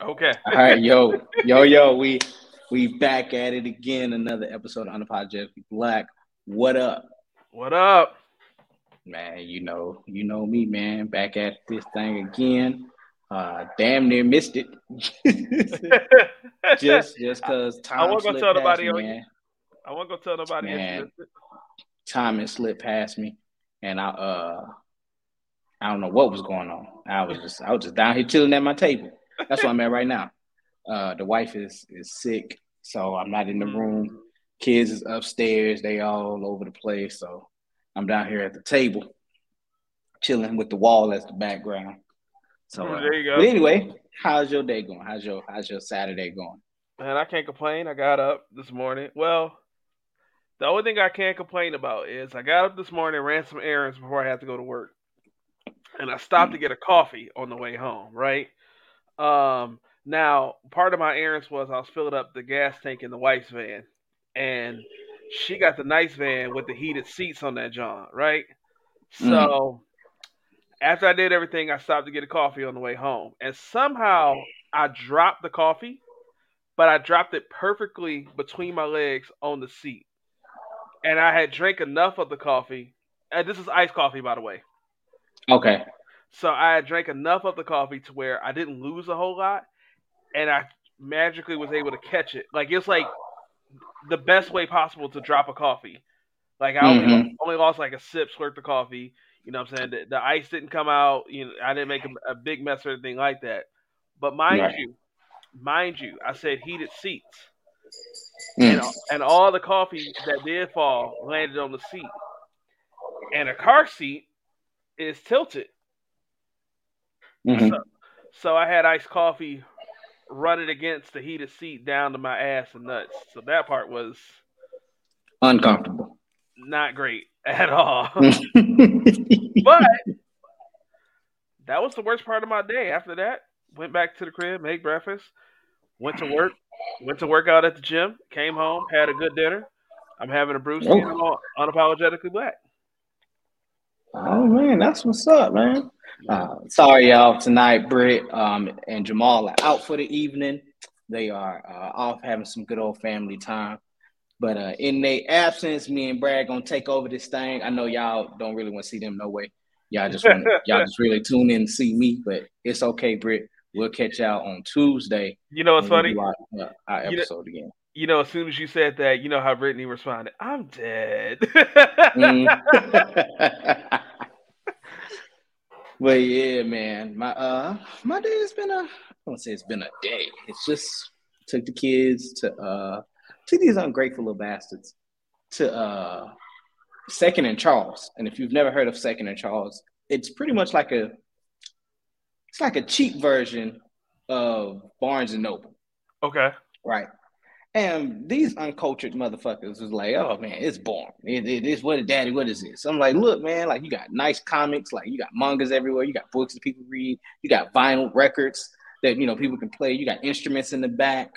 Okay. All right, yo, yo, yo, we we back at it again. Another episode of Unapologetically Black. What up, What up? man? You know, you know me, man. Back at this thing again. Uh, damn near missed it. just just cause time. I won't go tell nobody me, man. I won't go tell nobody. Man. Time has slipped past me, and I uh, I don't know what was going on. I was just I was just down here chilling at my table. That's where I'm at right now. Uh, the wife is is sick, so I'm not in the room. Kids is upstairs. They all over the place. So I'm down here at the table, chilling with the wall as the background. So Mm, uh, there you go. But anyway, how's your day going? How's your how's your Saturday going? Man, I can't complain. I got up this morning. Well, the only thing I can't complain about is I got up this morning, ran some errands before I had to go to work, and I stopped to get a coffee on the way home. Right. Um. Now, part of my errands was I was filling up the gas tank in the wife's van, and she got the nice van with the heated seats on that John. Right. So. After I did everything, I stopped to get a coffee on the way home, and somehow I dropped the coffee but I dropped it perfectly between my legs on the seat. And I had drank enough of the coffee. And this is iced coffee, by the way. Okay. So I had drank enough of the coffee to where I didn't lose a whole lot. And I magically was able to catch it. Like, it's like the best way possible to drop a coffee. Like, I only, Mhm. only lost like a sip, slurped the coffee. You know what I'm saying? The, the ice didn't come out. You know, I didn't make a, a big mess or anything like that. But mind Right. you, mind you, I said heated seats. Mm. and, and all the coffee that did fall landed on the seat. And a car seat is tilted. Mhm. So I had iced coffee running against the heated seat down to my ass and nuts. So that part was Uncomfortable. not great at all. But that was the worst part of my day. After that, went back to the crib, made breakfast, went to work, went to work out at the gym, came home, had a good dinner. I'm having a brewski I'm unapologetically black. Oh man, that's what's up, man. Uh, sorry, y'all. Tonight, Britt um, and Jamal are out for the evening. They are uh, off having some good old family time. But uh, in their absence, me and Brad gonna take over this thing. I know y'all don't really want to see them no way. Y'all just want y'all just really tune in to see me. But it's okay, Britt. We'll catch y'all on Tuesday. You know what's funny? Our, uh, our You know- episode again. You know, as soon as you said that, you know how Brittany responded, I'm dead. Mm. but yeah, man, my uh my day has been a I won't say it's been a day. It's just took the kids to uh took these ungrateful little bastards to uh Second and Charles. And if you've never heard of Second and Charles, it's pretty much like a it's like a cheap version of Barnes and Noble. okay. Right. And these uncultured motherfuckers was like, oh man, it's boring. It, it is what a daddy, what is this? I'm like, look, man, like you got nice comics, like you got mangas everywhere, you got books that people read, you got vinyl records that you know people can play, you got instruments in the back,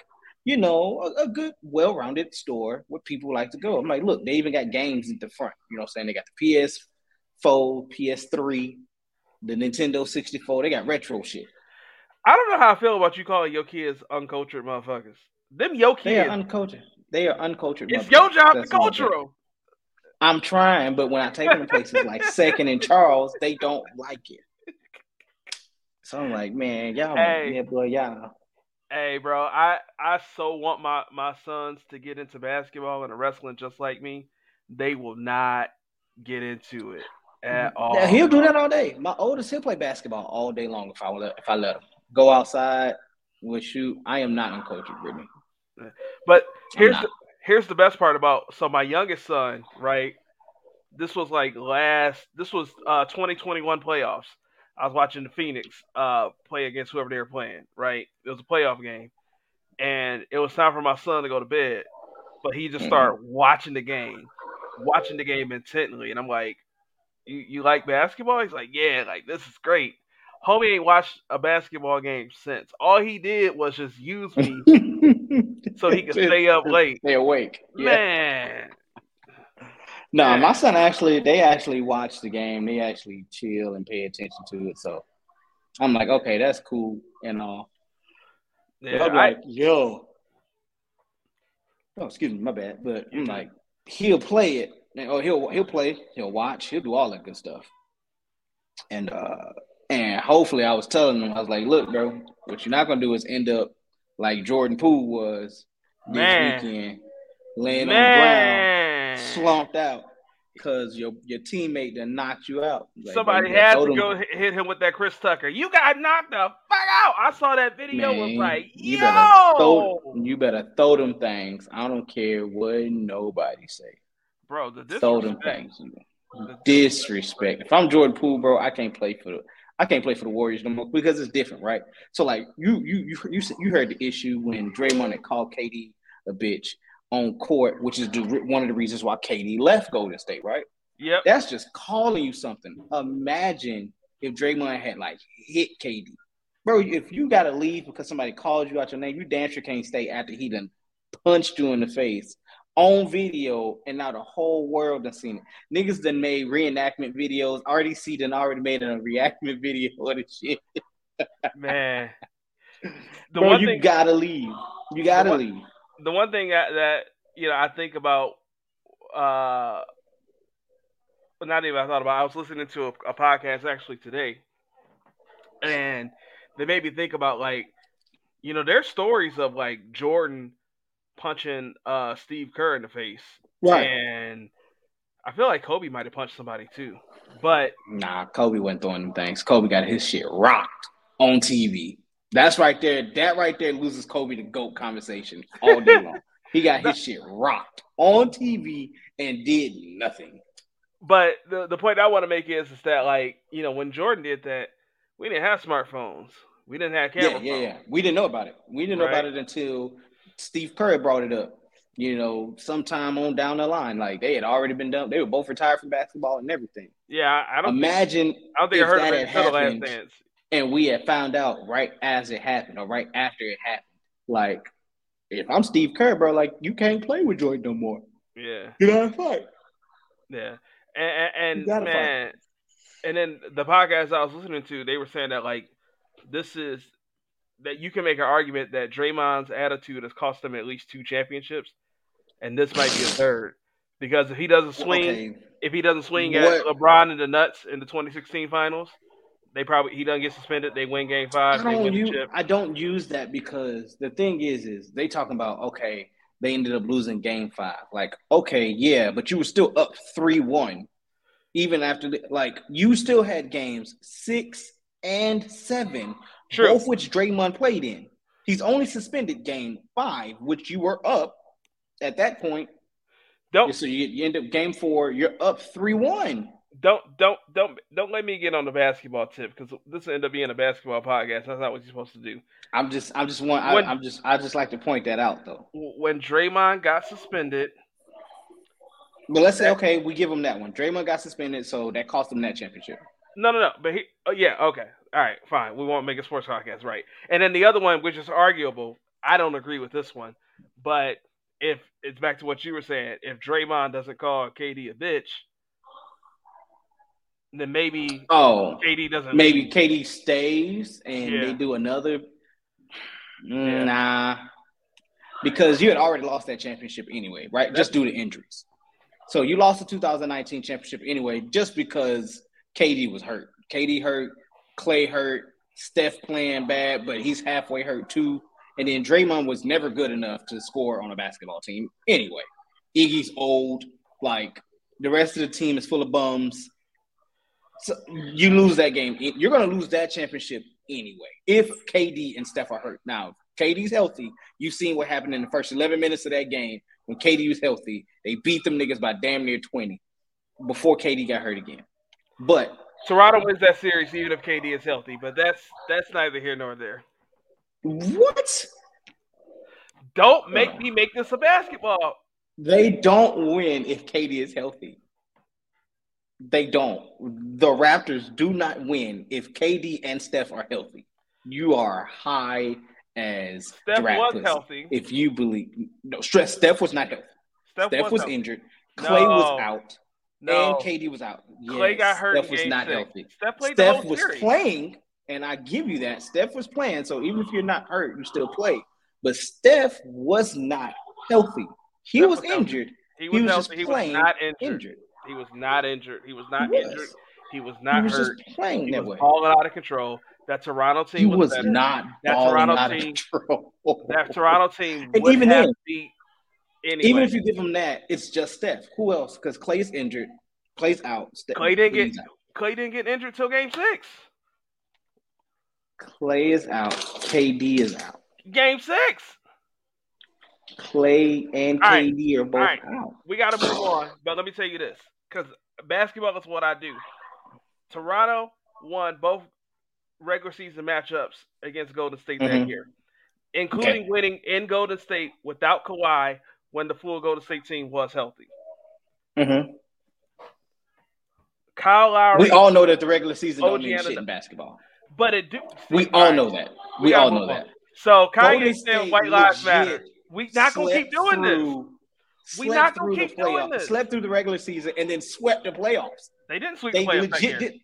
you know, a, a good, well-rounded store where people like to go. I'm like, look, they even got games at the front. You know what I'm saying? They got the PS4, PS3, the Nintendo 64, they got retro shit. I don't know how I feel about you calling your kids uncultured motherfuckers. Them They kids. are uncultured. They are uncultured. it's your job to That's what I'm culture them. I'm trying, but when I take them to places like Second and Charles, they don't like it. So I'm like, man, y'all, Hey. yeah, boy, y'all. Hey, bro, I I so want my my sons to get into basketball and wrestling just like me. They will not get into it at all. Yeah, he'll do that all day. My oldest, he'll play basketball all day long if I let if I let him go outside with shoot. I am not uncultured, Brittany. But here's the here's the best part about so my youngest son, right? This was like last this was uh 2021 playoffs. I was watching the Phoenix uh play against whoever they were playing, right? It was a playoff game. And it was time for my son to go to bed. But he just started watching the game, watching the game intently. And I'm like, You you like basketball? He's like, Yeah, like this is great. Homie ain't watched a basketball game since. All he did was just use me so he could stay up late. Stay awake. Yeah. Man, No, Man. my son actually, they actually watch the game. They actually chill and pay attention to it. So I'm like, okay, that's cool and all. Yeah, I'm like, yo. Oh, excuse me, my bad. But I'm like, he'll play it, or he'll he'll play, he'll watch, he'll do all that good stuff. And uh and hopefully I was telling him, I was like, look, bro, what you're not gonna do is end up like Jordan Poole was this Man. weekend, laying Man. on the ground, slumped out because your your teammate done knocked you out. Like, Somebody had to go hit him with that Chris Tucker. You got knocked the fuck out. I saw that video. Man, was like, yo, you better, throw, you better throw them things. I don't care what nobody say, bro. The throw them things. The disrespect. If I'm Jordan Poole, bro, I can't play for the. I can't play for the Warriors no more because it's different, right? So like you you you you you heard the issue when Draymond had called KD a bitch on court, which is one of the reasons why KD left Golden State, right? Yeah, That's just calling you something. Imagine if Draymond had like hit KD. Bro, if you gotta leave because somebody called you out your name, you damn sure can't stay after he done punched you in the face on video, and now the whole world has seen it. Niggas done made reenactment videos. RDC done already made a reenactment video of the shit. Man, the Bro, you thing, gotta leave. You gotta leave the one thing that, that you know I think about, uh, not even I thought about. I was listening to a, a podcast actually today, and they made me think about like, you know, there's stories of like Jordan punching uh Steve Kerr in the face, right? And I feel like Kobe might have punched somebody too, but nah, Kobe went throwing them things. Kobe got his shit rocked on TV. That's right there. That right there loses Kobe the GOAT conversation all day long. he got his shit rocked on TV and did nothing. But the the point I want to make is, is that like, you know, when Jordan did that, we didn't have smartphones. We didn't have camera. Yeah, yeah, yeah. We didn't know about it. We didn't know about it until Steve Curry brought it up. You know, sometime on down the line, like they had already been done. They were both retired from basketball and everything. Yeah, I don't imagine. Think, I don't think I heard it until the last dance and we had found out right as it happened or right after it happened. Like, if I'm Steve Kerr, bro, like you can't play with Jordan no more. Yeah, you gotta fight. Yeah, and, and, and man, fight. and then the podcast I was listening to, they were saying that like this is that you can make an argument that Draymond's attitude has cost them at least two championships, and this might be a third because if he doesn't swing, okay. if he doesn't swing what? at LeBron in the nuts in the 2016 finals, they probably he doesn't get suspended. They win game five. I don't, use, I don't use that because the thing is, is they talking about okay, they ended up losing game five. Like okay, yeah, but you were still up three one, even after the, like you still had games six and seven, True. both which Draymond played in. He's only suspended game five, which you were up at that point. Don't so you, you end up game four. You're up three one don't don't don't don't let me get on the basketball tip because this will end up being a basketball podcast. That's not what you're supposed to do. I'm just I'm just one I, am just I just like to point that out though. When Draymond got suspended, but let's say okay, we give him that one. Draymond got suspended, so that cost him that championship. No, no, no. But he, oh, yeah, okay, all right, fine. We won't make a sports podcast, right? And then the other one, which is arguable, I don't agree with this one, but if it's back to what you were saying, if Draymond doesn't call KD a bitch then maybe oh KD doesn't maybe leave. KD stays and yeah. they do another yeah. nah because you had already lost that championship anyway right That's just due to injuries so you lost the 2019 championship anyway just because KD was hurt KD hurt Clay hurt Steph playing bad but he's halfway hurt too and then Draymond was never good enough to score on a basketball team anyway Iggy's old like the rest of the team is full of bums so you lose that game. You're going to lose that championship anyway. If KD and Steph are hurt. Now, KD's healthy. You've seen what happened in the first 11 minutes of that game when KD was healthy. They beat them niggas by damn near 20 before KD got hurt again. But Toronto wins that series even if KD is healthy, but that's that's neither here nor there. What? Don't make me make this a basketball. They don't win if KD is healthy. They don't. The Raptors do not win if KD and Steph are healthy. You are high as Steph was pussy. healthy. If you believe no stress, Steph was not healthy. Steph, Steph was, was injured. Clay no. was out. No. And KD was out. Clay got hurt. Steph was not six. healthy. Steph, Steph was series. playing. And I give you that. Steph was playing. So even if you're not hurt, you still play. But Steph was not healthy. He Steph was was injured. He was, He was healthy. He was not injured. Injured. He was not injured. He was not He was. injured. He was He was hurt. just playing He that was way. balling out of control. That Toronto team He was, was not That Toronto out of team- control. That Toronto team And would even have then- beat anyway. Even if you give him that, it's just Steph. Who else? Because Clay's injured. Clay's out. Steph, Clay didn't get- out. Clay didn't get injured till Game Six. Clay is out. KD is out. Game Six. Clay and All right. KD are both right. out. We got to move on. But let me tell you this, because basketball is what I do. Toronto won both regular season matchups against Golden State that Mhm. year, including winning in Golden State without Kawhi when the full Golden State team was healthy. Mhm. Kyle Lowry, We all know that the regular season don't mean shit in basketball. but it do. We See, all right. know that. We We all know move on. that. So Kanye said white lives matter. We not gonna keep doing this. We not gonna through keep doing this. Slept through the regular season and then swept the playoffs. They didn't sweep They the playoffs that year. legit did.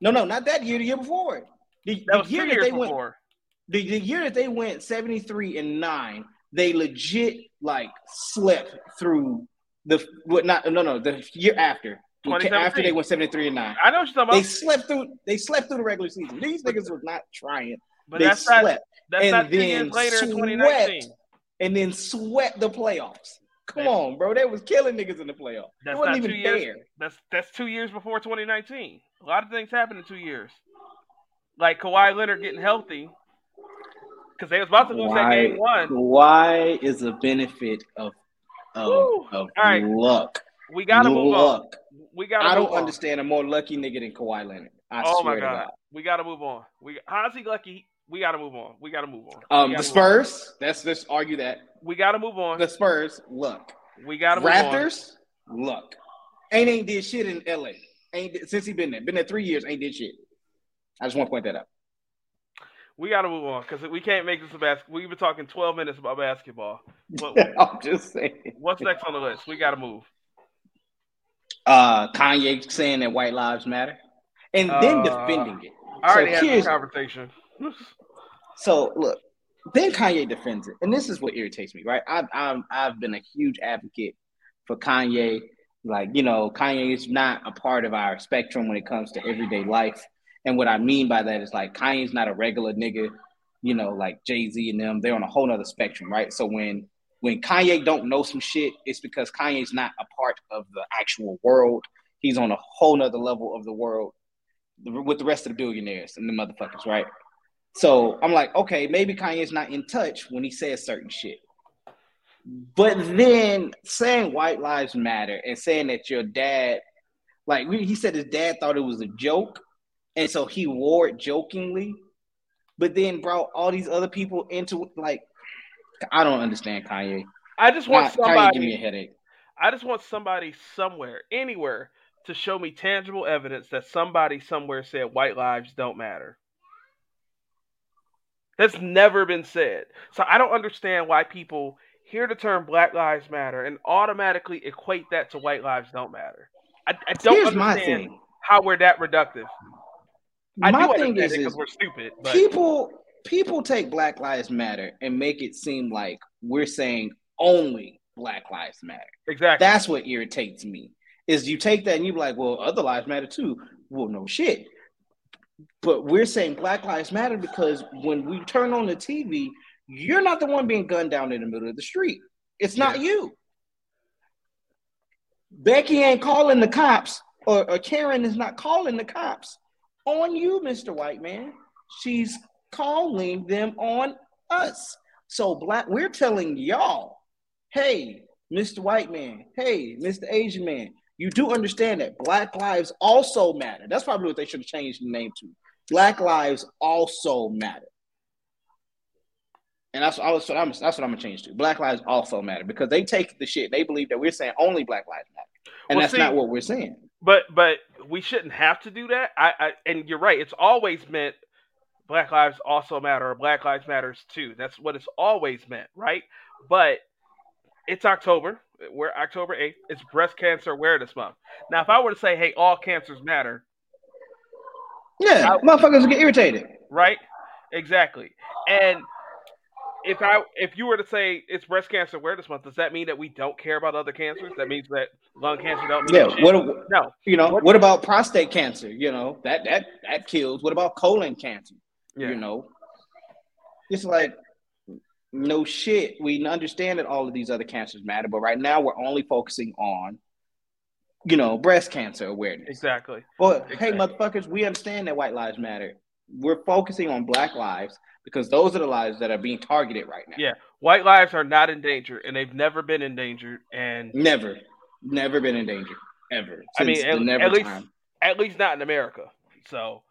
No, no, not that year. The year before. The, That the year that they went. The, the year that they went seventy three and nine. They legit like slept through the what? Not no no. The year after. After they went seventy three and nine. I know what you're talking about. They slept through. They slept through the regular season. These niggas was not trying. but they that's not slept that's and not then later in swept 2019. and then swept the playoffs. Come That's- on, bro. They was killing niggas in the playoffs. That's wasn't not even two years. there. That's that's two years before 2019. A lot of things happened in two years, like Kawhi Leonard getting healthy because they was about to lose that game one. Why is a benefit of of, Woo. of All right. luck? We gotta move on. We gotta. I don't on. understand a more lucky nigga than Kawhi Leonard. I Oh swear my to god. God. we gotta move on. We how's he lucky? We gotta move on. We gotta move on. Um, the gotta on. Spurs. Let's just argue that We gotta move on. the Spurs luck. We gotta move on. Raptors luck. Ain't ain't did shit in L.A. Ain't since he been there. Been there three years. Ain't did shit. I just want to point that out. We gotta move on because we can't make this a basketball. We've been talking 12 minutes about basketball. What, I'm just saying. what's next on the list? We gotta move. Uh, Kanye saying that white lives matter, and then Uh, defending it. I already So had conversation. So look, then Kanye defends it, and this is what irritates me, right? I've I've, I've been a huge advocate for Kanye. Like you know, Kanye is not a part of our spectrum when it comes to everyday life, and what I mean by that is like Kanye's not a regular nigga, you know, like Jay Z and them. They're on a whole nother spectrum, right? So when when Kanye don't know some shit, it's because Kanye's not a part of the actual world. He's on a whole nother level of the world with the rest of the billionaires and the motherfuckers, right? So I'm like, okay, maybe Kanye's not in touch when he says certain shit. But then saying white lives matter and saying that your dad, like he said his dad thought it was a joke, and so he wore it jokingly, but then brought all these other people into it. Like, I don't understand Kanye. I just want Nah, Kanye give me a headache. I just want somebody somewhere, anywhere, to show me tangible evidence that somebody somewhere said white lives don't matter. That's never been said. So I don't understand why people hear the term Black Lives Matter and automatically equate that to white lives don't matter. I, I don't Here's understand how we're that reductive. I My thing is, because we're stupid, but people people take Black Lives Matter and make it seem like we're saying only Black Lives Matter. exactly. That's what irritates me. Is you take that and you be like, well, other lives matter too. Well, no shit. But we're saying Black Lives Matter because when we turn on the TV, you're not the one being gunned down in the middle of the street. It's not Yeah. you. Becky ain't calling the cops, or, or Karen is not calling the cops on you, Mr. White Man. She's calling them on us. So black, we're telling y'all, hey, Mr. White Man, hey, Mr. Asian Man, you do understand that Black lives also matter. That's probably what they should have changed the name to. Black lives also matter. And that's what, I'm that's what I'm gonna change to. Black lives also matter because they take the shit. They believe that we're saying only Black lives matter, and Well, that's see- not what we're saying. But but we shouldn't have to do that. I, I and you're right. It's always meant Black Lives also matter or Black Lives Matters too. That's what it's always meant, right? But it's October. We're October 8th. It's breast cancer awareness month. Now, if I were to say, hey, all cancers matter, Yeah, I, motherfuckers get irritated. Right? Exactly. And if I if you were to say it's breast cancer awareness month, does that mean that we don't care about other cancers? That means that lung cancer don't mean yeah. What, no. You know what, what, about prostate cancer? You know that that that kills. What about colon cancer? Yeah. You know, it's like no shit. We understand that all of these other cancers matter, but right now we're only focusing on you know breast cancer awareness. Exactly. Well, exactly. hey, motherfuckers, we understand that white lives matter. We're focusing on black lives because those are the lives that are being targeted right now. Yeah, white lives are not in danger, and they've never been in danger, and never, never been in danger ever. I mean, at, at least, at least not in America. So,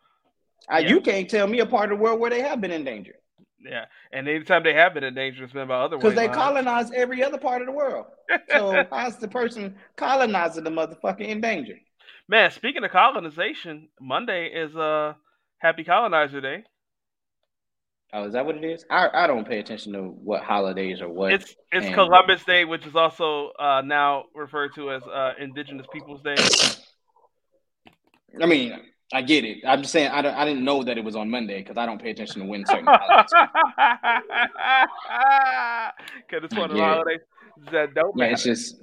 uh, yeah. you can't tell me a part of the world where they have been in danger. Yeah, and anytime they have been in danger, it's been by other because they lines. colonize every other part of the world. So how's the person colonizing the motherfucker in danger? Man, speaking of colonization, Monday is uh Happy Colonizer Day. Oh, is that what it is? I I don't pay attention to what holidays or what. It's it's and... Columbus Day, which is also uh, now referred to as uh, Indigenous Peoples Day. I mean, I get it. I'm just saying I, don't, I didn't know that it was on Monday because I don't pay attention to when certain holidays. Because it's one of the holidays that don't matter. Yeah, it's just.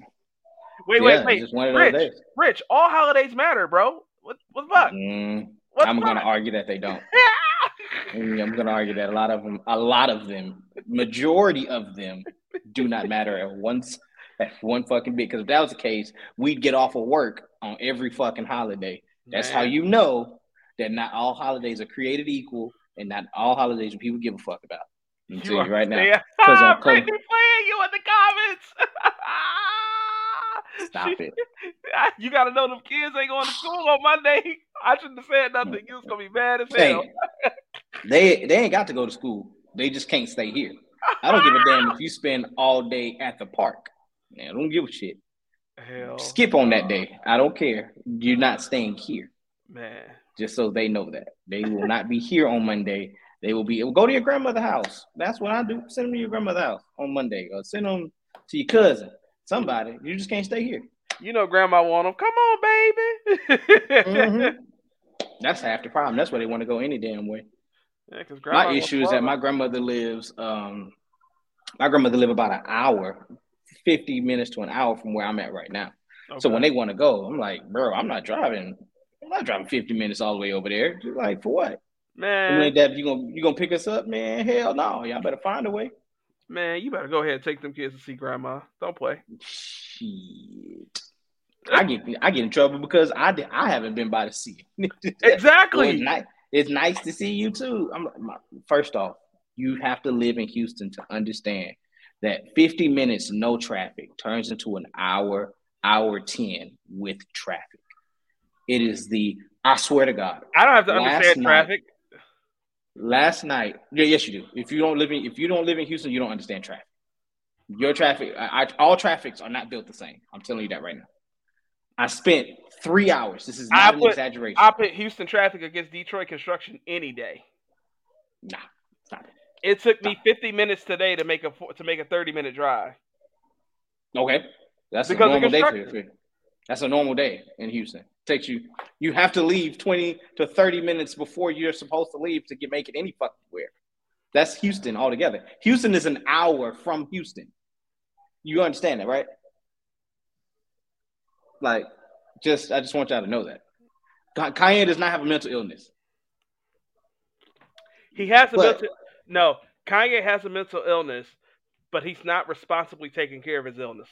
Wait, yeah, wait, wait. Rich, Rich, all holidays matter, bro. What, what the fuck? Mm, I'm going to argue that they don't. Mm, I'm going to argue that a lot of them, a lot of them, majority of them, do not matter at once at one fucking bit. Because if that was the case, we'd get off of work on every fucking holiday. That's Man. how you know that not all holidays are created equal, and not all holidays people give a fuck about. I'm telling you right now. Because I'm playing you in the comments. Stop it. You gotta know them kids ain't going to school on Monday. I shouldn't have said nothing. You was gonna be mad as hell. they they ain't got to go to school. They just can't stay here. I don't give a damn if you spend all day at the park. Man, I don't give a shit. Hell. Skip on that day. I don't care. You're not staying here. Man. Just so they know that. They will not be here on Monday. They will be go to your grandmother's house. That's what I do. Send them to your grandmother's house on Monday. Or send them to your cousin. Somebody. You just can't stay here. You know grandma want them. Come on, baby. mm-hmm. That's half the problem. That's why they want to go any damn way. Yeah, because my issue is that my grandmother lives um my grandmother live about an hour 50 minutes to an hour from where I'm at right now. Okay. So when they want to go, I'm like, bro, I'm not driving. I'm not driving 50 minutes all the way over there. Like for what? Man, like that, you gonna you gonna pick us up, man? Hell no, y'all better find a way. Man, you better go ahead and take them kids to see grandma. Don't play. Shit. I get I get in trouble because I I haven't been by to see. you. exactly. it's, nice, it's nice to see you too. I'm first off, you have to live in Houston to understand that 50 minutes no traffic turns into an hour, hour 10 with traffic. It is the, I swear to God. I don't have to understand night, traffic. Last night, yeah, yes, you do. If you don't live in, if you don't live in Houston, you don't understand traffic. Your traffic, I, I, all traffics are not built the same. I'm telling you that right now. I spent three hours. This is not I an put, exaggeration. I put Houston traffic against Detroit construction any day. Nah, stop it. It took me 50 minutes today to make a to make a 30 minute drive. Okay, that's because a normal day for you. That's a normal day in Houston. Takes you you have to leave 20 to 30 minutes before you're supposed to leave to get make it any fucking where. That's Houston altogether. Houston is an hour from Houston. You understand that, right? Like, just I just want y'all to know that Kanye does not have a mental illness. He has a but, mental no, Kanye has a mental illness, but he's not responsibly taking care of his illness.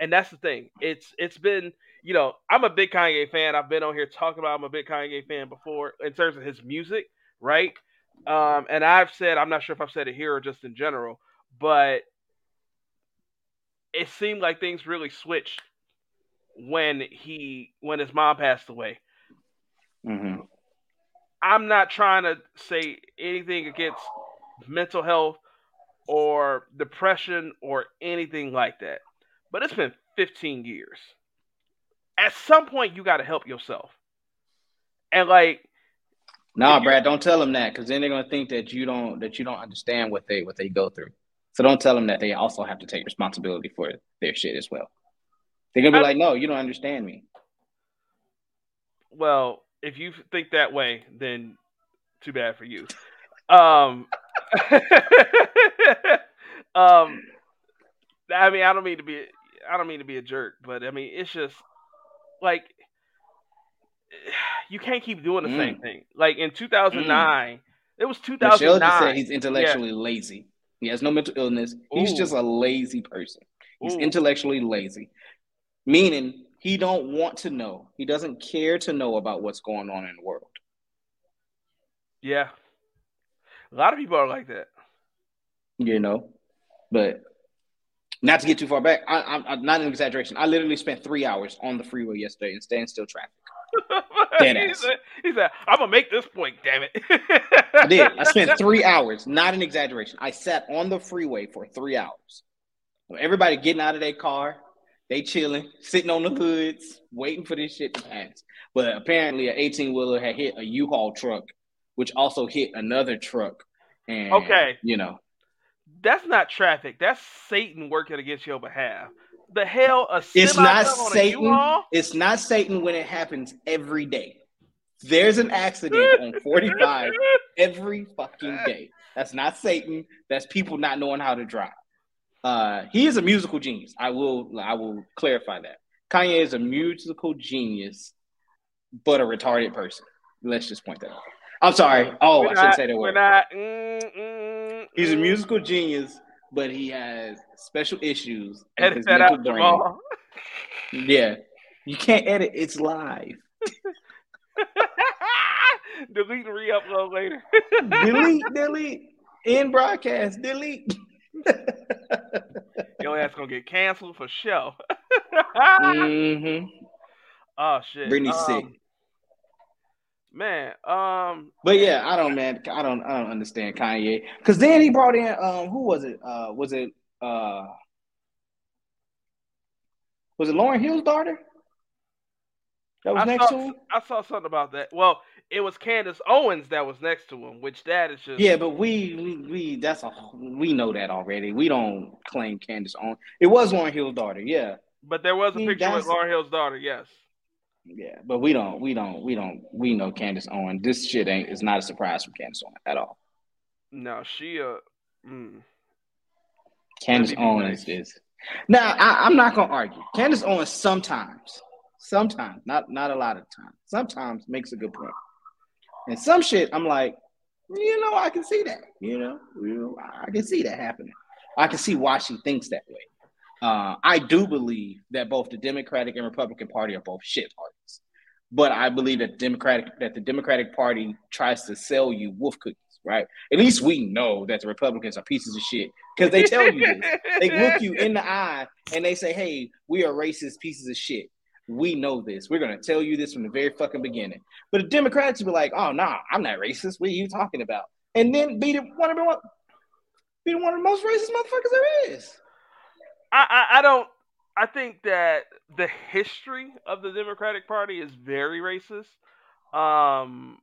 And that's the thing. It's it's been, you know, I'm a big Kanye fan. I've been on here talking about I'm a big Kanye fan before in terms of his music, right? Um, and I've said I'm not sure if I've said it here or just in general, but it seemed like things really switched when he when his mom passed away. Mm-hmm. I'm not trying to say anything against mental health or depression or anything like that. But it's been 15 years. At some point, you got to help yourself. And like, nah, Brad, don't tell them that because then they're gonna think that you don't that you don't understand what they what they go through. So don't tell them that they also have to take responsibility for their shit as well. They're gonna be I, like, no, you don't understand me. Well, if you think that way, then too bad for you. Um, um, I mean, I don't mean to be, I don't mean to be a jerk, but I mean, it's just like you can't keep doing the mm. same thing. Like in 2009, mm. it was 2009. Michelle just said he's intellectually yeah. lazy. He has no mental illness. He's Ooh. just a lazy person. He's Ooh. intellectually lazy, meaning he don't want to know. He doesn't care to know about what's going on in the world. Yeah, a lot of people are like that. You know, but not to get too far back, I, am not an exaggeration. I literally spent three hours on the freeway yesterday in standstill traffic. he, said, he said, "I'm gonna make this point, damn it." I did. I spent three hours. Not an exaggeration. I sat on the freeway for three hours. Everybody getting out of their car, they chilling, sitting on the hoods, waiting for this shit to pass. But apparently, an 18 wheeler had hit a U-Haul truck, which also hit another truck. And, okay, you know, that's not traffic. That's Satan working against your behalf. The hell, a it's not Satan. It's not Satan when it happens every day. There's an accident on 45 every fucking day. That's not Satan. That's people not knowing how to drive. Uh, he is a musical genius. I will I will clarify that. Kanye is a musical genius, but a retarded person. Let's just point that out. I'm sorry. Oh, we're I shouldn't say that word. Not, mm, mm, He's a musical genius, but he has special issues. Edit that out, brain. yeah, you can't edit. It's live. delete and re-upload later. delete, delete. In broadcast, delete. Your ass gonna get canceled for sure. mm-hmm. Oh shit. Brittany's um, sick. Man, um, but yeah, I don't, man, I don't, I don't understand Kanye. Because then he brought in, um, who was it? Uh, was it, uh, was it Lauryn Hill's daughter? That was I next saw, to him. I saw something about that. Well, it was Candace Owens that was next to him, which that is just yeah. But we we, we that's a we know that already. We don't claim Candace Owens. It was Lauryn Hill's daughter, yeah. But there was a picture with Lauryn Hill's daughter, yes. Yeah, but we don't, we don't, we don't, we know Candace Owens. This shit ain't is not a surprise from Candace Owens at all. No, she uh, mm. Candace Owens nice. is. Now I, I'm not gonna argue. Candace Owens sometimes, sometimes, not not a lot of times, sometimes makes a good point. And some shit, I'm like, you know, I can see that. You know, you know, I can see that happening. I can see why she thinks that way. Uh, I do believe that both the Democratic and Republican Party are both shit parties, but I believe that Democratic that the Democratic Party tries to sell you wolf cookies. Right? At least we know that the Republicans are pieces of shit because they tell you this. They look you in the eye and they say, "Hey, we are racist pieces of shit." We know this. We're gonna tell you this from the very fucking beginning. But the Democrats will be like, "Oh no, nah, I'm not racist. What are you talking about?" And then be the one of the be one of the most racist motherfuckers there is. I, I, I don't. I think that the history of the Democratic Party is very racist. Um,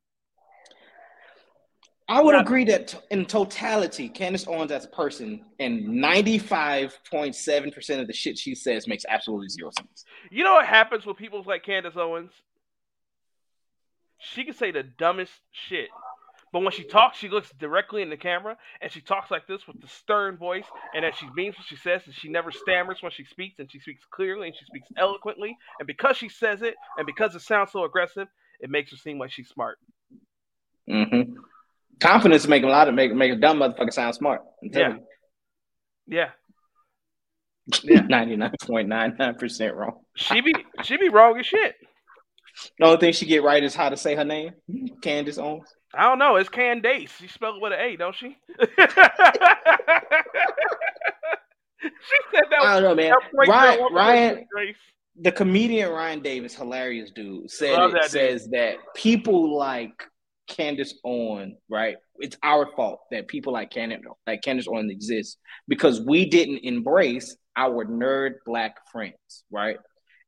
I would agree that t- in totality, Candace Owens as a person and 95.7% of the shit she says makes absolutely zero sense. You know what happens with people like Candace Owens? She can say the dumbest shit but when she talks, she looks directly in the camera and she talks like this with the stern voice, and that she means what she says, and she never stammers when she speaks, and she speaks clearly and she speaks eloquently. And because she says it, and because it sounds so aggressive, it makes her seem like she's smart. Mm-hmm. Confidence make a lot of make make a dumb motherfucker sound smart. Yeah. yeah. Yeah. Ninety nine point nine nine percent wrong. she be she be wrong as shit. The only thing she get right is how to say her name, Candace Owens. I don't know. It's Candace. She spelled it with an A, don't she? she said that. I don't know, man. Ryan, Ryan the comedian Ryan Davis, hilarious dude, said it, that says dude. that people like Candace Owens, right? It's our fault that people like Candace, like Candace Owens exist because we didn't embrace our nerd black friends, right?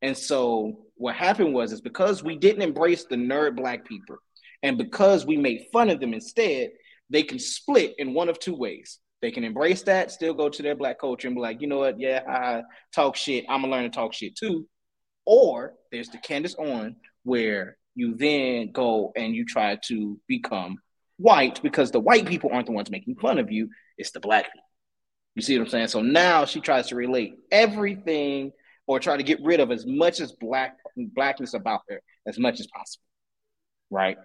And so what happened was is because we didn't embrace the nerd black people, and because we made fun of them instead, they can split in one of two ways. They can embrace that, still go to their black culture and be like, you know what, yeah, I talk shit. I'm gonna learn to talk shit too. Or there's the Candace Owens where you then go and you try to become white because the white people aren't the ones making fun of you, it's the black people. You see what I'm saying? So now she tries to relate everything or try to get rid of as much as black blackness about her as much as possible. Right.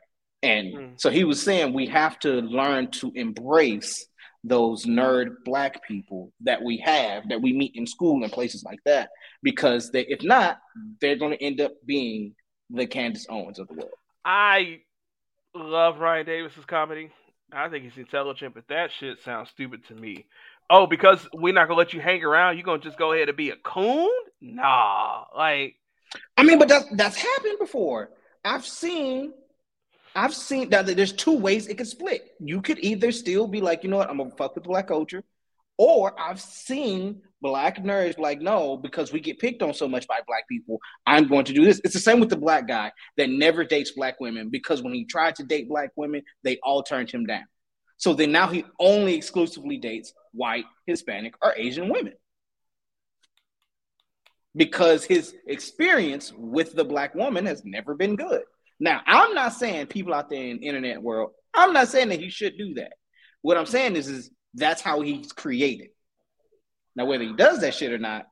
And mm. so he was saying we have to learn to embrace those nerd black people that we have that we meet in school and places like that because they, if not they're going to end up being the Candace Owens of the world. I love Ryan Davis's comedy. I think he's intelligent, but that shit sounds stupid to me. Oh, because we're not gonna let you hang around, you're gonna just go ahead and be a coon? Nah, like. I mean, but that's that's happened before. I've seen, I've seen that there's two ways it could split. You could either still be like, you know what, I'm gonna fuck with black culture, or I've seen black nerds like, no, because we get picked on so much by black people, I'm going to do this. It's the same with the black guy that never dates black women because when he tried to date black women, they all turned him down. So then now he only exclusively dates white, Hispanic, or Asian women. Because his experience with the black woman has never been good. Now, I'm not saying people out there in the internet world, I'm not saying that he should do that. What I'm saying is, is that's how he's created. Now, whether he does that shit or not,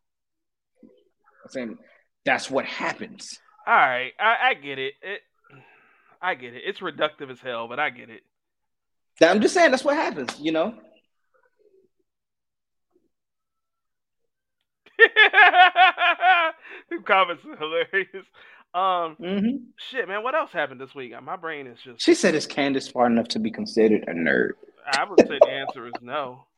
I'm saying that's what happens. All right, I, I get it. it. I get it. It's reductive as hell, but I get it. I'm just saying that's what happens, you know. comments are hilarious. Um, mm-hmm. shit, man. What else happened this week? My brain is just. She said, "Is Candace smart enough to be considered a nerd?" I would say the answer is no.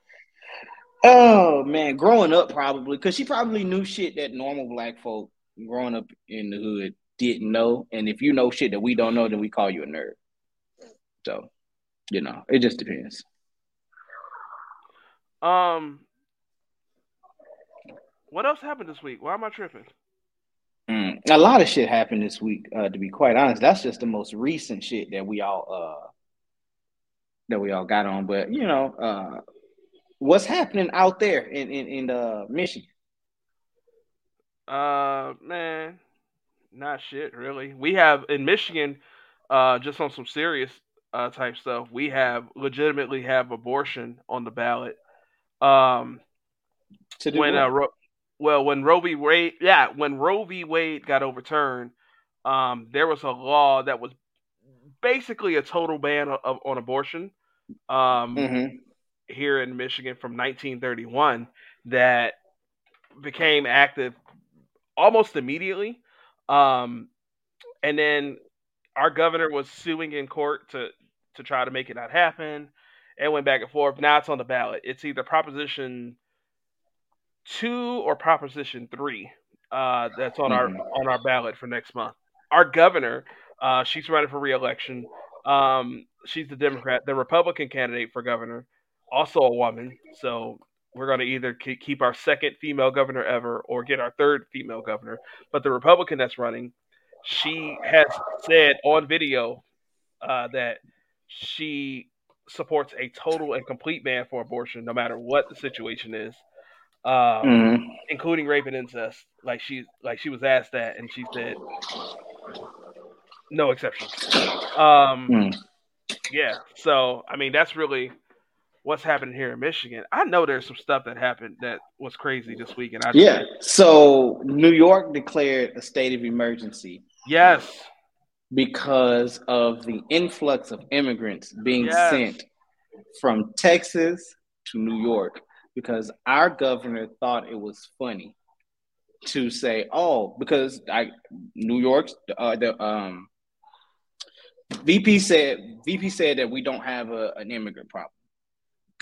Oh man, growing up probably because she probably knew shit that normal black folk growing up in the hood didn't know, and if you know shit that we don't know, then we call you a nerd. So, you know, it just depends. Um, what else happened this week? Why am I tripping? A lot of shit happened this week. Uh, to be quite honest, that's just the most recent shit that we all uh that we all got on. But you know, uh, what's happening out there in in, in uh, Michigan? Uh, man, not shit really. We have in Michigan, uh, just on some serious uh type stuff. We have legitimately have abortion on the ballot. Um, to when uh, Ro- well, when Roe v. Wade, yeah, when Roe v. Wade got overturned, um, there was a law that was basically a total ban of, on abortion. Um, mm-hmm here in Michigan from 1931 that became active almost immediately. Um, and then our governor was suing in court to to try to make it not happen. It went back and forth. Now it's on the ballot. It's either Proposition two or Proposition three uh, that's on our on our ballot for next month. Our governor, uh, she's running for reelection. Um, she's the Democrat. The Republican candidate for governor also a woman. So we're going to either keep our second female governor ever or get our third female governor. But the Republican that's running, she has said on video uh, that she supports a total and complete ban for abortion, no matter what the situation is, um, mm-hmm. including rape and incest. Like she, like she was asked that, and she said, "No exceptions." Um, mm. Yeah. So I mean, that's really what's happening here in Michigan. I know there's some stuff that happened that was crazy this week, and I yeah. So New York declared a state of emergency. Yes, because of the influx of immigrants being yes. sent from Texas to New York. Because our governor thought it was funny to say, "Oh, because I New York's uh, the um." VP said VP said that we don't have a, an immigrant problem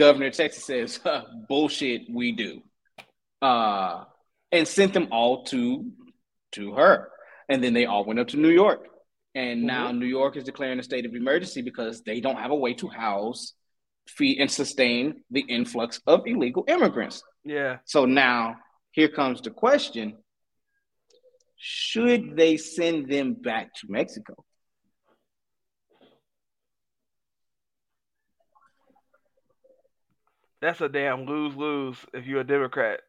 governor of Texas says, bullshit, we do. Uh, and sent them all to to her. And then they all went up to New York. And mm-hmm. now New York is declaring a state of emergency because they don't have a way to house, feed, and sustain the influx of illegal immigrants. Yeah. So now here comes the question should they send them back to Mexico? That's a damn lose lose if you're a Democrat.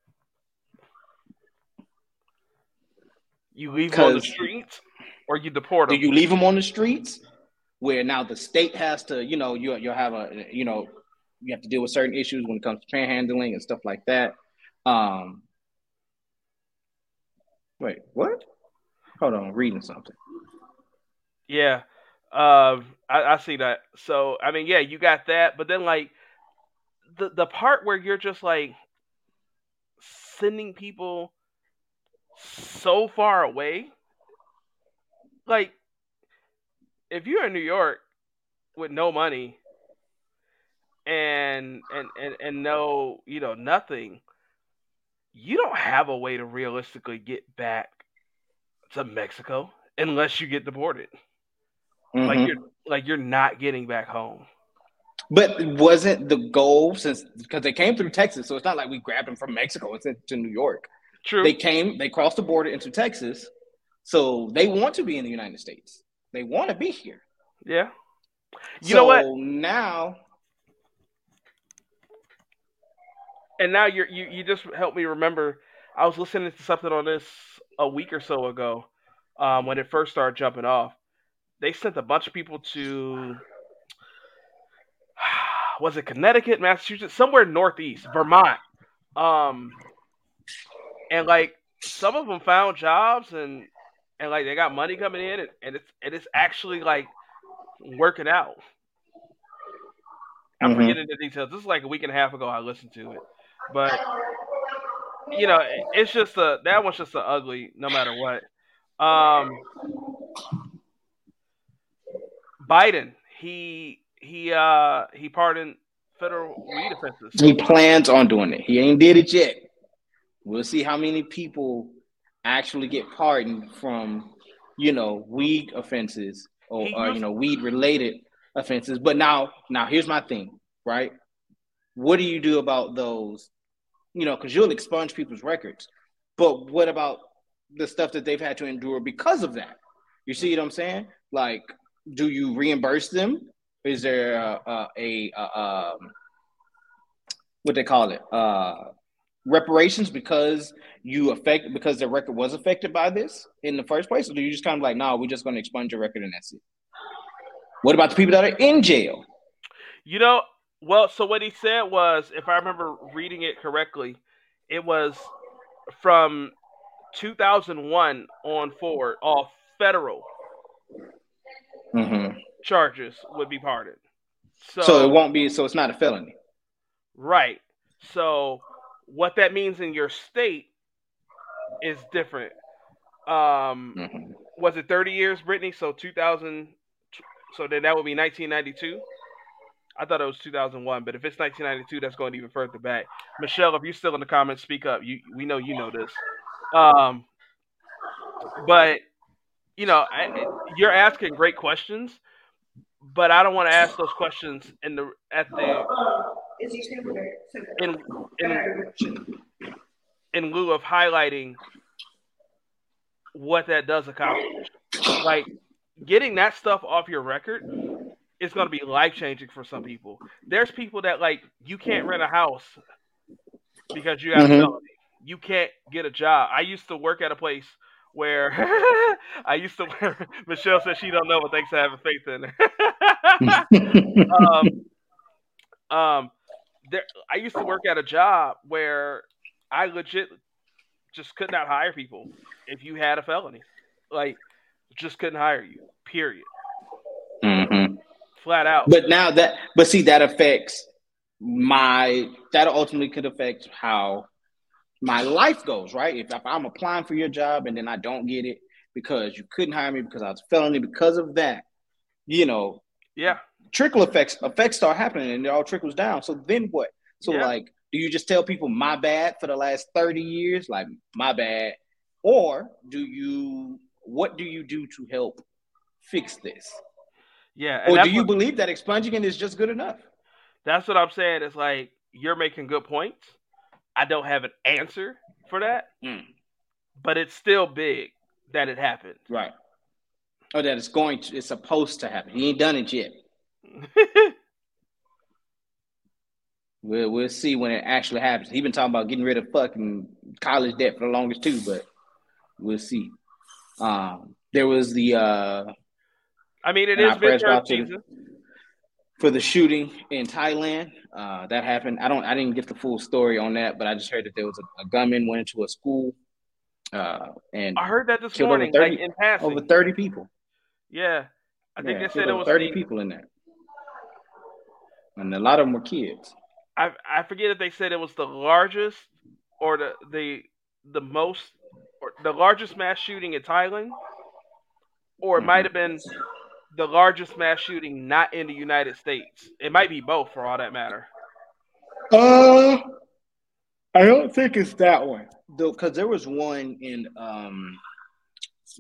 You leave them on the streets, or you deport them? Do you leave them on the streets where now the state has to, you know, you you'll have a, you know, you have to deal with certain issues when it comes to panhandling and stuff like that. Um, wait, what? Hold on, I'm reading something. Yeah, um, I, I see that. So I mean, yeah, you got that, but then like the the part where you're just like sending people so far away, like if you're in New York with no money and and and and no, you know, nothing, you don't have a way to realistically get back to Mexico unless you get deported. Like Mhm. you're like you're not getting back home. But wasn't the goal since because they came through Texas, so it's not like we grabbed them from Mexico and sent to New York. True. They came, they crossed the border into Texas, so they want to be in the United States. They want to be here. yeah. You so know what? Now, And now you're you you just helped me remember. I was listening to something on this a week or so ago, um, when it first started jumping off. They sent a bunch of people to was it Connecticut, Massachusetts, somewhere northeast, Vermont. Um, and like some of them found jobs and and like they got money coming in and, and it's and it's actually like working out. I'm Mhm. forgetting the details. This is like a week and a half ago. I listened to it, but you know, it's just a that one's just a ugly, no matter what. Um, Biden, he he uh he pardoned federal weed offenses. he plans on doing it. He ain't did it yet. We'll see how many people actually get pardoned from, you know, weed offenses or, or you know, weed related offenses. But now, now here's my thing, right? What do you do about those? You know, because you'll expunge people's records. But what about the stuff that they've had to endure because of that? You see what I'm saying? Like, do you reimburse them? Is there a, a, a, a um, what they call it? Uh, reparations because you affect because the record was affected by this in the first place, or do you just kind of like, no, we're just going to expunge your record and that's it? What about the people that are in jail? You know, well, so what he said was, if I remember reading it correctly, it was from 2001 on forward, all federal Mm-hmm. charges would be pardoned. So, So, it won't be. So it's not a felony. right. So what that means in your state is different. Um, Mhm. was it 30 years, Brittany? So 2000. So then that would be 1992. I thought it was 2001, but if it's 1992, that's going even further back. Michelle, if you're still in the comments, speak up. You, we know you know this. Um, but you know, I, you're asking great questions, but I don't want to ask those questions in the at the in in in lieu of highlighting what that does accomplish. Like getting that stuff off your record is going to be life changing for some people. There's people that like you can't rent a house because you have Mhm. a felony. You can't get a job. I used to work at a place where I used to. Michelle says she don't know, but thanks for having faith in her. um, um, there, I used to work at a job where I legit just could not hire people if you had a felony. Like, just couldn't hire you. Period. Mhm. Flat out. But now that, but see, that affects my. That ultimately could affect how my life goes, right? If, if I'm applying for your job and then I don't get it because you couldn't hire me because I was a felony because of that, you know, yeah. Trickle effects effects start happening and it all trickles down. So then what? So Yeah. like, do you just tell people my bad for the last 30 years? Like my bad. Or do you what do you do to help fix this? Yeah. And Or do you what, believe that expunging it is just good enough? that's what I'm saying. It's like you're making good points. I don't have an answer for that, Mm. but it's still big that it happened. Right. Or that it's going to it's supposed to happen. He ain't done it yet. We'll we'll see when it actually happens. He's been talking about getting rid of fucking college debt for the longest too, but we'll see. Um, There was the uh I mean, it is midterm season. for the shooting in Thailand. Uh, that happened. I don't. I didn't get the full story on that, but I just heard that there was a, a gunman went into a school, uh, and I heard that this Killed over morning, 30 like in passing. over thirty people. yeah, I think Yeah, they said it was thirty people in that, and a lot of them were kids. I I forget if they said it was the largest or the the the most or the largest mass shooting in Thailand, or it Mhm. might have been the largest mass shooting not in the United States. It might be both for all that matter. Uh, I don't think it's that one. Though, because there was one in um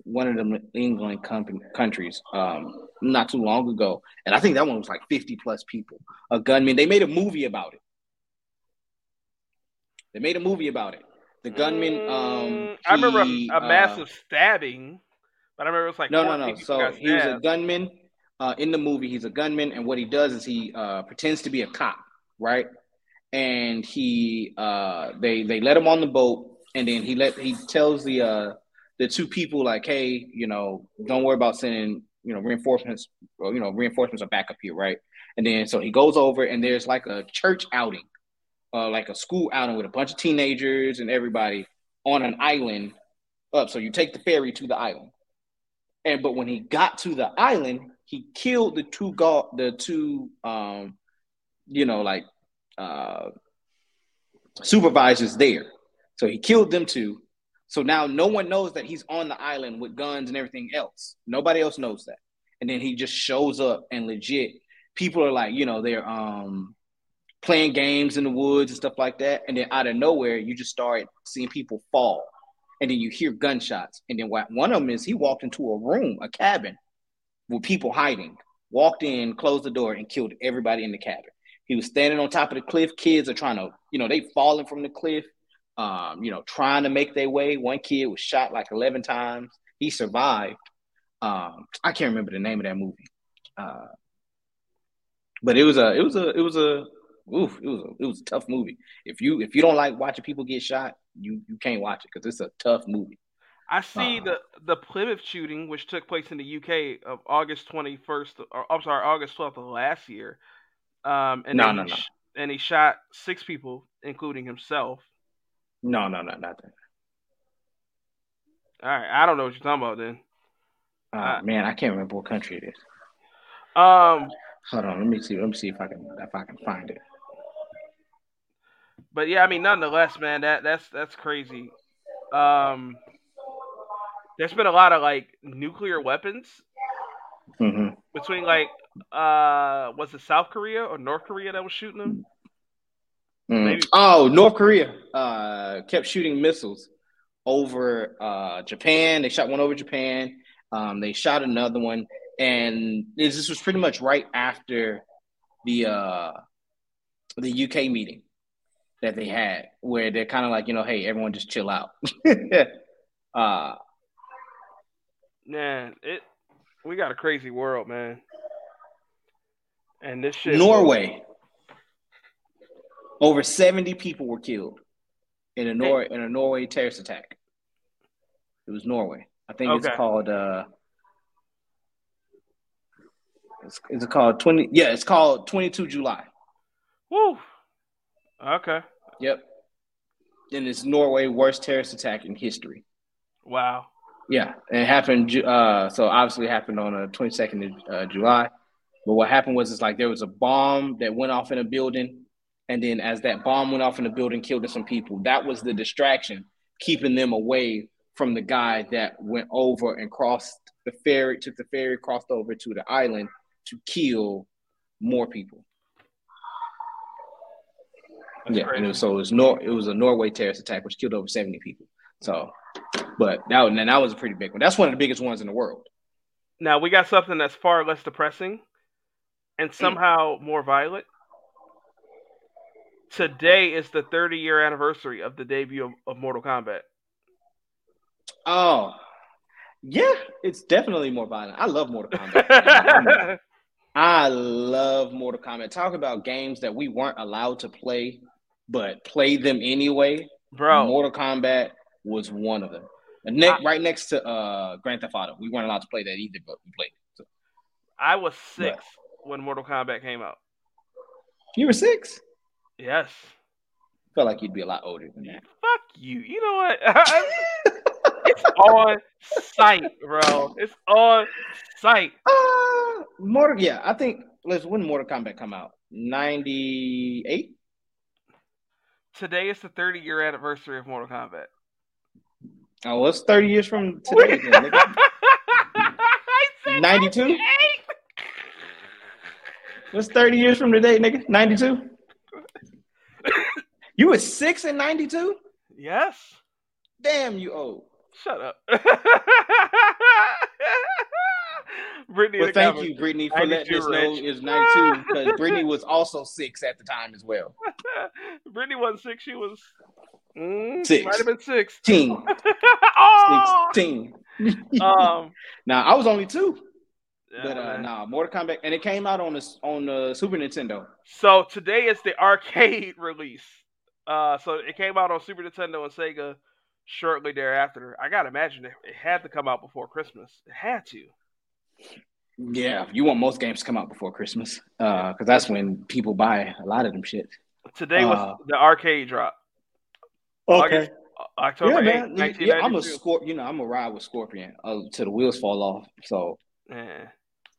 one of the England company, countries um not too long ago, and I think that one was like fifty plus people. A gunman. They made a movie about it. They made a movie about it. The gunman. Um, Mm, I remember he, a, a uh, massive stabbing, but I remember it was like no, no, no. So he was a gunman. Uh, in the movie, he's a gunman, and what he does is he uh, pretends to be a cop, right? And he, uh, they, they let him on the boat, and then he let he tells the uh, the two people like, hey, you know, don't worry about sending, you know, reinforcements, or you know, reinforcements are back up here, right? And then so he goes over, and there's like a church outing, uh, like a school outing with a bunch of teenagers and everybody on an island up. So you take the ferry to the island. And but when he got to the island, he killed the two go- the two um you know like uh supervisors there. So he killed them two. So now no one knows that he's on the island with guns and everything else. Nobody else knows that. And then he just shows up and legit people are like, you know, they're um playing games in the woods and stuff like that. And then out of nowhere, you just start seeing people fall and then you hear gunshots. And then one of them is he walked into a room, a cabin with people hiding, walked in, closed the door, and killed everybody in the cabin. He was standing on top of the cliff. Kids are trying to, you know, they falling from the cliff, um, you know, trying to make their way. One kid was shot like 11 times. He survived. Um, I can't remember the name of that movie. Uh, but it was a, it was a, it was a, oof, it was a, it was a tough movie. If you, if you don't like watching people get shot, you, you can't watch it because it's a tough movie. I see Uh, the the Plymouth shooting, which took place in the UK of August twenty first, or I'm sorry, August twelfth of last year. Um, and No, no, no. sh- and he shot six people, including himself. No, no, no, not that. All right, I don't know what you're talking about then. Uh, Uh, man, I can't remember what country it is. Um, Hold on, let me see. Let me see if I can if I can find it. but yeah, I mean, nonetheless, man, that that's that's crazy. Um, there's been a lot of like nuclear weapons hmm between like uh, was it South Korea or North Korea that was shooting them? Maybe- Oh, North Korea uh, kept shooting missiles over uh, Japan. They shot one over Japan. Um, they shot another one, and this, this was pretty much right after the uh, the UK meeting that they had, where they're kind of like, you know, hey, everyone just chill out. uh, Man, it we got a crazy world, man. And this shit Norway. Over 70 people were killed in a Nor in a Norway terrorist attack. It was Norway. I think Okay. it's called uh it's, it's called 20 yeah, it's called 22 July. Woo. Okay. Yep. And it's Norway worst terrorist attack in history. Wow. Yeah, it happened. Uh, so obviously, it happened on the twenty second of uh, July. But what happened was, it's like there was a bomb that went off in a building, and then as that bomb went off in the building, killed some people. That was the distraction, keeping them away from the guy that went over and crossed the ferry, took the ferry, crossed over to the island to kill more people. That's yeah, and it was, so it was Nor it was a Norway terrorist attack, which killed over seventy people. So, but that and that was a pretty big one. That's one of the biggest ones in the world. Now we got something that's far less depressing and mm. somehow more violent. Today is the 30 year anniversary of the debut of, of Mortal Kombat. Oh, yeah, it's definitely more violent. I love Mortal Kombat. I love Mortal Kombat. Talk about games that we weren't allowed to play, but played them anyway. Bro, Mortal Kombat was one of them. Ne- right next to uh Grand Theft Auto. We weren't allowed to play that either, but we played it. So. I was six when Mortal Kombat came out. You were six? Yes. Felt like you'd be a lot older than that. Fuck you. You know what? it's on site, bro. It's on site. Uh, Mortal, yeah, I think. Let's when Mortal Kombat come out? Ninety eight. Today is the 30 year anniversary of Mortal Kombat. Oh, well, it's thirty years from today. Ninety two. What's thirty years from today, nigga? Ninety two. You were six in ninety two. Yes. Damn, you old. Shut up. Brittany, well, thank you, Brittany, for letting us know it's 92 because Brittany was also six at the time as well. Brittany wasn't six; she was mm, six. Might have been six. Teen. oh! Sixteen. um. Now I was only two. Yeah, but uh, nah, Mortal Kombat, and it came out on the on the Super Nintendo. So today is the arcade release. Uh, so it came out on Super Nintendo and Sega shortly thereafter. I gotta imagine it, it had to come out before Christmas. It had to. Yeah, you want most games to come out before Christmas, uh, because uh, that's when people buy a lot of them shit. Today was Uh, the arcade drop. August- October yeah, 8th, man. Yeah, I'm a 1992. scorp. You know, I'm a ride with Scorpion uh, till the wheels fall off. So Yeah.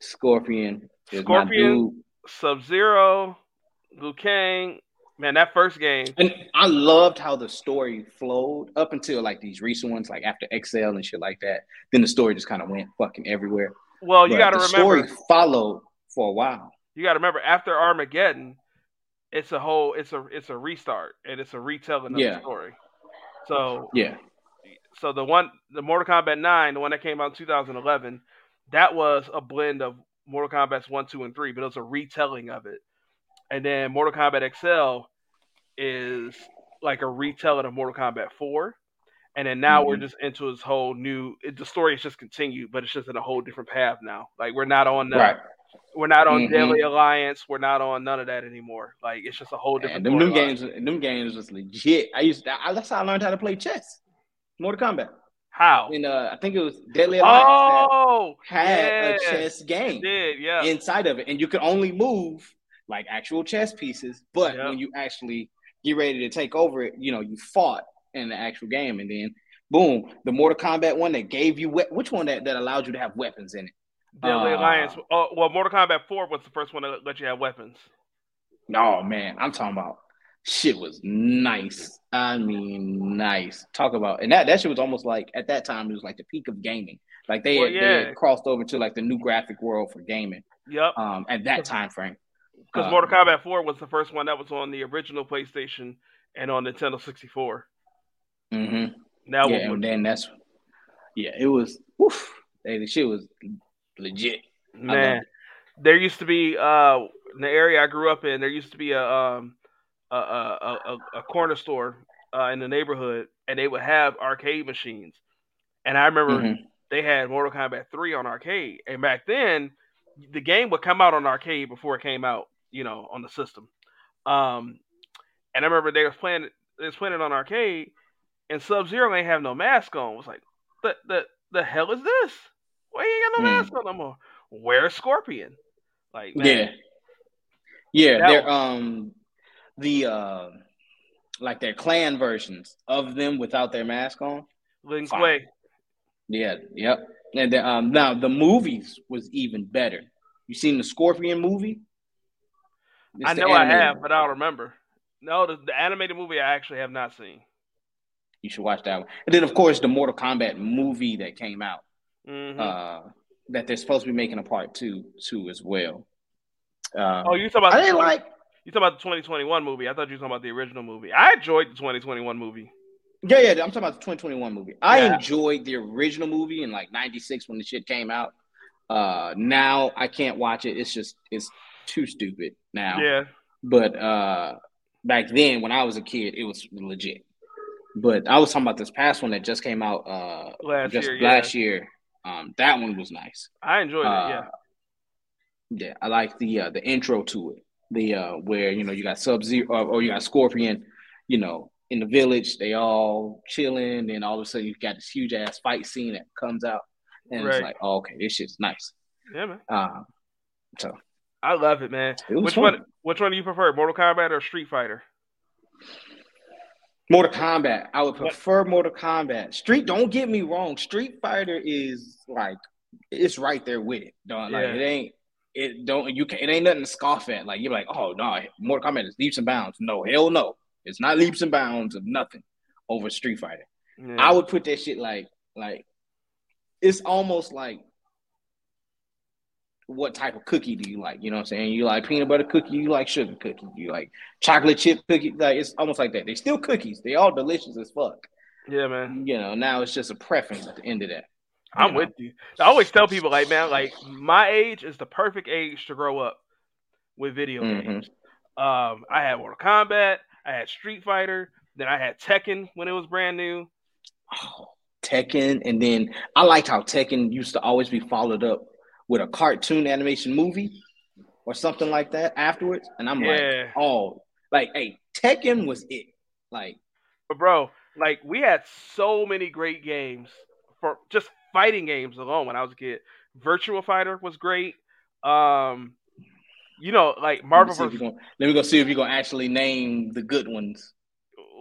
Scorpion is Scorpion. Sub Zero, Liu Kang. Man, that first game. And I loved how the story flowed up until like these recent ones, like after XL and shit like that. Then the story just kind of went fucking everywhere. Well, you got to the remember. story followed for a while. You got to remember. After Armageddon, it's a whole. It's a. It's a restart and it's a retelling of Yeah. the story. So Yeah, so the one the Mortal Kombat 9, the one that came out in 2011, that was a blend of Mortal Kombat's 1, 2 and 3, but it was a retelling of it. And then Mortal Kombat XL is like a retelling of Mortal Kombat 4. And then now we're Mhm. just into this whole new it, the story is just continued, but it's just in a whole different path now. Like we're not on the right. we're not on Mhm. Deadly Alliance, we're not on none of that anymore. Like it's just a whole different And them, them storyline. games, them games was legit. I used to, I, that's how I learned how to play chess. Mortal Kombat. How? And uh, I think it was Deadly Alliance Oh, that had yes, a chess it game did, yeah. inside of it, and you could only move like actual chess pieces. But Yep. when you actually get ready to take over it, you know, you fought in the actual game, and then boom, the Mortal Kombat one that gave you we- which one that, that allowed you to have weapons in it. Deadly Uh, Alliance. Oh, well, Mortal Kombat 4 was the first one that let you have weapons. Oh man, I'm talking about shit was nice. I mean, nice. Talk about and that that shit was almost like at that time it was like the peak of gaming. Like they, Well, had, they had crossed over to like the new graphic world for gaming. Yep. Um, at that time frame. Because uh, Mortal Kombat 4 was the first one that was on the original PlayStation and on Nintendo 64. hmm Now yeah, and then that's yeah, it was. Oof, hey, the shit was legit. Man, there used to be uh in the area I grew up in. There used to be a um a a, a, a corner store uh, in the neighborhood, and they would have arcade machines. And I remember Mhm. they had Mortal Kombat three on arcade, and back then the game would come out on arcade before it came out, you know, on the system. Um, and I remember they was playing they was playing it on arcade, and Sub Zero ain't have no mask on. It was like the the the hell is this? Why he ain't got no Hmm. mask on no more? Where's Scorpion? Like man, Yeah, yeah. They're was- um the uh like their clan versions of them without their mask on. Lin Kuei. Yeah, yep. And then, um, now the movies was even better. You seen the Scorpion movie? It's I know I have, one. but I don't remember. No, the, the animated movie I actually have not seen. You should watch that one. And then, of course, the Mortal Kombat movie that came out. Mhm. Uh, that they're supposed to be making a part two, two as well. Um, oh, you talking about? I the didn't 20 like. You talking about the 2021 movie? I thought you were talking about the original movie. I enjoyed the 2021 movie. Yeah, yeah. I'm talking about the 2021 movie. I Yeah. enjoyed the original movie in like '96 when the shit came out. Uh, now I can't watch it. It's just it's too stupid now. Yeah, But uh, back then, when I was a kid, it was legit. But I was talking about this past one that just came out uh, last just year. Yeah, last year. Um, that one was nice. I enjoyed Uh, it. Yeah, Yeah, I like the uh, the intro to it. The uh, where you know you got Sub Zero or, or you got Scorpion, you know, in the village. They all chilling, and all of a sudden you got this huge ass fight scene that comes out, and right. it's like, oh, okay, this shit's nice. Yeah, man. Um, so I love it, man. It which fun. one? Which one do you prefer, Mortal Kombat or Street Fighter? Mortal Kombat. I would prefer Mortal Kombat. Street. Don't get me wrong. Street Fighter is like it's right there with it. Don't like yeah. it ain't. It don't you can it ain't nothing to scoff at. Like you're like, oh no, Mortal Kombat is leaps and bounds. No, hell no. It's not leaps and bounds of nothing over Street Fighter. Yeah. I would put that shit like like it's almost like what type of cookie do you like? You know what I'm saying? You like peanut butter cookie, you like sugar cookie, you like chocolate chip cookie. Like it's almost like that. They're still cookies. They all delicious as fuck. Yeah, man. You know, now it's just a preference at the end of that. I'm know? with you. I always tell people like, man, like my age is the perfect age to grow up with video mm-hmm. games. Um, I had Mortal Kombat, I had Street Fighter, then I had Tekken when it was brand new. Oh, Tekken, and then I liked how Tekken used to always be followed up with a cartoon animation movie or something like that afterwards. And I'm yeah. like, oh, like, hey, Tekken was it. Like, but bro, like we had so many great games for just fighting games alone when I was a kid. Virtua Fighter was great. Um, you know, like Marvel. Let me, gonna, let me go see if you're gonna actually name the good ones.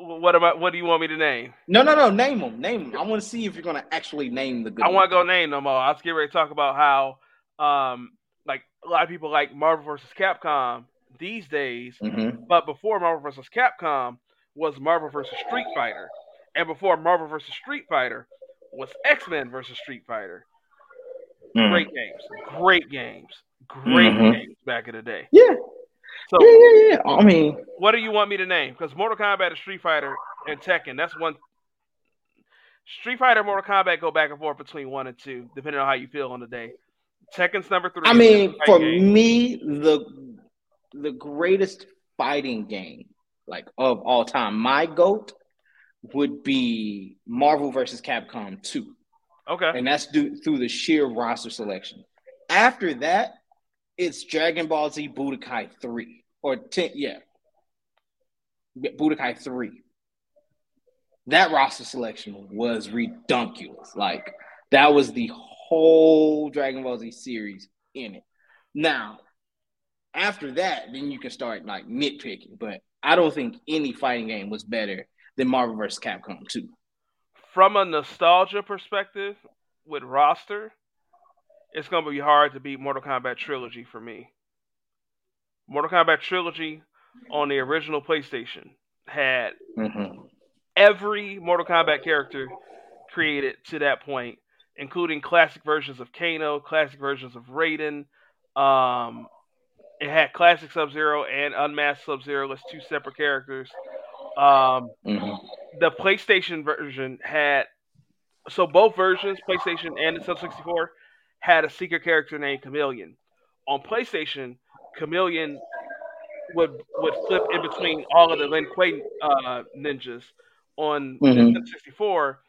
What about what do you want me to name? No, no, no. Name them. Name them. I want to see if you're gonna actually name the good. I want to go name them all. I was getting ready to talk about how um, like a lot of people like Marvel versus Capcom these days, mm-hmm. but before Marvel versus Capcom was Marvel versus Street Fighter, and before Marvel versus Street Fighter was X Men versus Street Fighter. Mm. Great games, great games, great mm-hmm. games back in the day. Yeah. So yeah, yeah, yeah. I mean, what do you want me to name? Because Mortal Kombat and Street Fighter and Tekken, that's one. Street Fighter, Mortal Kombat go back and forth between one and two, depending on how you feel on the day. Tekken's number three. I mean, for game. me, the the greatest fighting game like of all time, my goat would be Marvel versus Capcom 2. Okay. And that's due through the sheer roster selection. After that, it's Dragon Ball Z Budokai 3 or 10 yeah. Budokai 3. That roster selection was redunculous. Like that was the whole Dragon Ball Z series in it. Now, after that, then you can start like nitpicking. But I don't think any fighting game was better than Marvel vs. Capcom 2. From a nostalgia perspective, with roster, it's gonna be hard to beat Mortal Kombat Trilogy for me. Mortal Kombat Trilogy on the original PlayStation had mm-hmm. every Mortal Kombat character created to that point including classic versions of Kano, classic versions of Raiden. Um, it had classic Sub Zero and unmasked Sub Zero as two separate characters. Um, mm-hmm. The PlayStation version had so both versions, PlayStation and the Sub 64, had a secret character named Chameleon. On PlayStation, Chameleon would would flip in between all of the Lin Kuei uh, ninjas. On mm-hmm. the 64,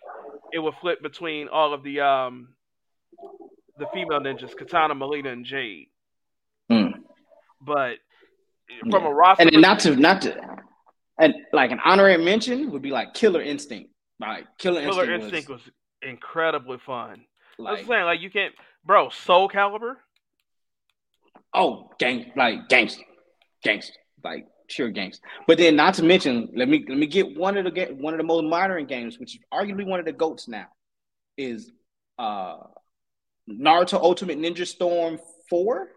it would flip between all of the um the female ninjas, Katana, Mileena, and Jade. Mm. But from yeah. a roster, and not to not to, and like an honorary mention would be like Killer Instinct. Like Killer, Killer Instinct, Instinct was, was, incredibly fun. Like, I'm saying, like you can't, bro. Soul Calibur. Oh, gang, like gangster, gangster, like pure games. But then, not to mention, let me let me get one of the one of the most modern games, which is arguably one of the goats now, is uh Naruto Ultimate Ninja Storm Four.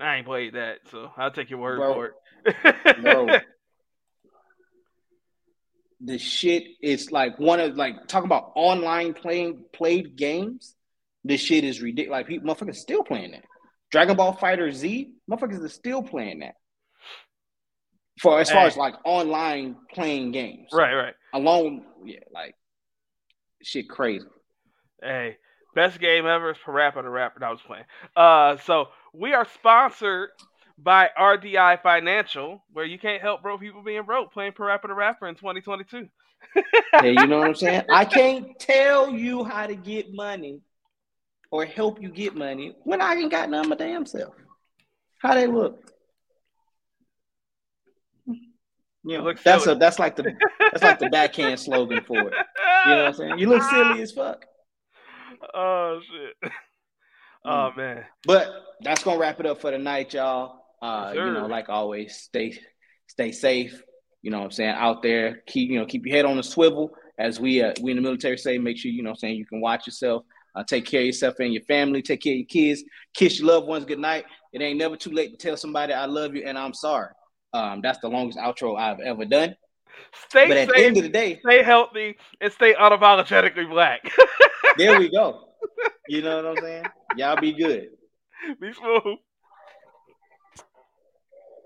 I ain't played that, so I'll take your word bro, for it. bro, the shit is like one of like talking about online playing played games. This shit is ridiculous. Like people, motherfuckers, still playing that. Dragon Ball Fighter Z, motherfuckers are still playing that for as far as like online playing games. Right, right. Alone, yeah, like shit crazy. Hey, best game ever is Parappa the Rapper. That I was playing. Uh, so we are sponsored by RDI Financial, where you can't help broke people being broke playing Parappa the Rapper in 2022. hey, you know what I'm saying? I can't tell you how to get money or help you get money when I ain't got none of my damn self. How they look? You know, that's silly. a that's like the that's like the backhand slogan for it. You know what I'm saying? You look silly as fuck. Oh shit. Oh man. But that's gonna wrap it up for the night, y'all. Uh, Yes, you know, like always, stay stay safe. You know what I'm saying? Out there, keep you know, keep your head on the swivel. As we uh, we in the military say, make sure you know what I'm saying you can watch yourself, uh, take care of yourself and your family, take care of your kids, kiss your loved ones good night. It ain't never too late to tell somebody I love you and I'm sorry. Um, that's the longest outro I've ever done. Stay But at the end of the day, stay healthy, and stay unapologetically black. there we go. You know what I'm saying? Y'all be good. Be smooth.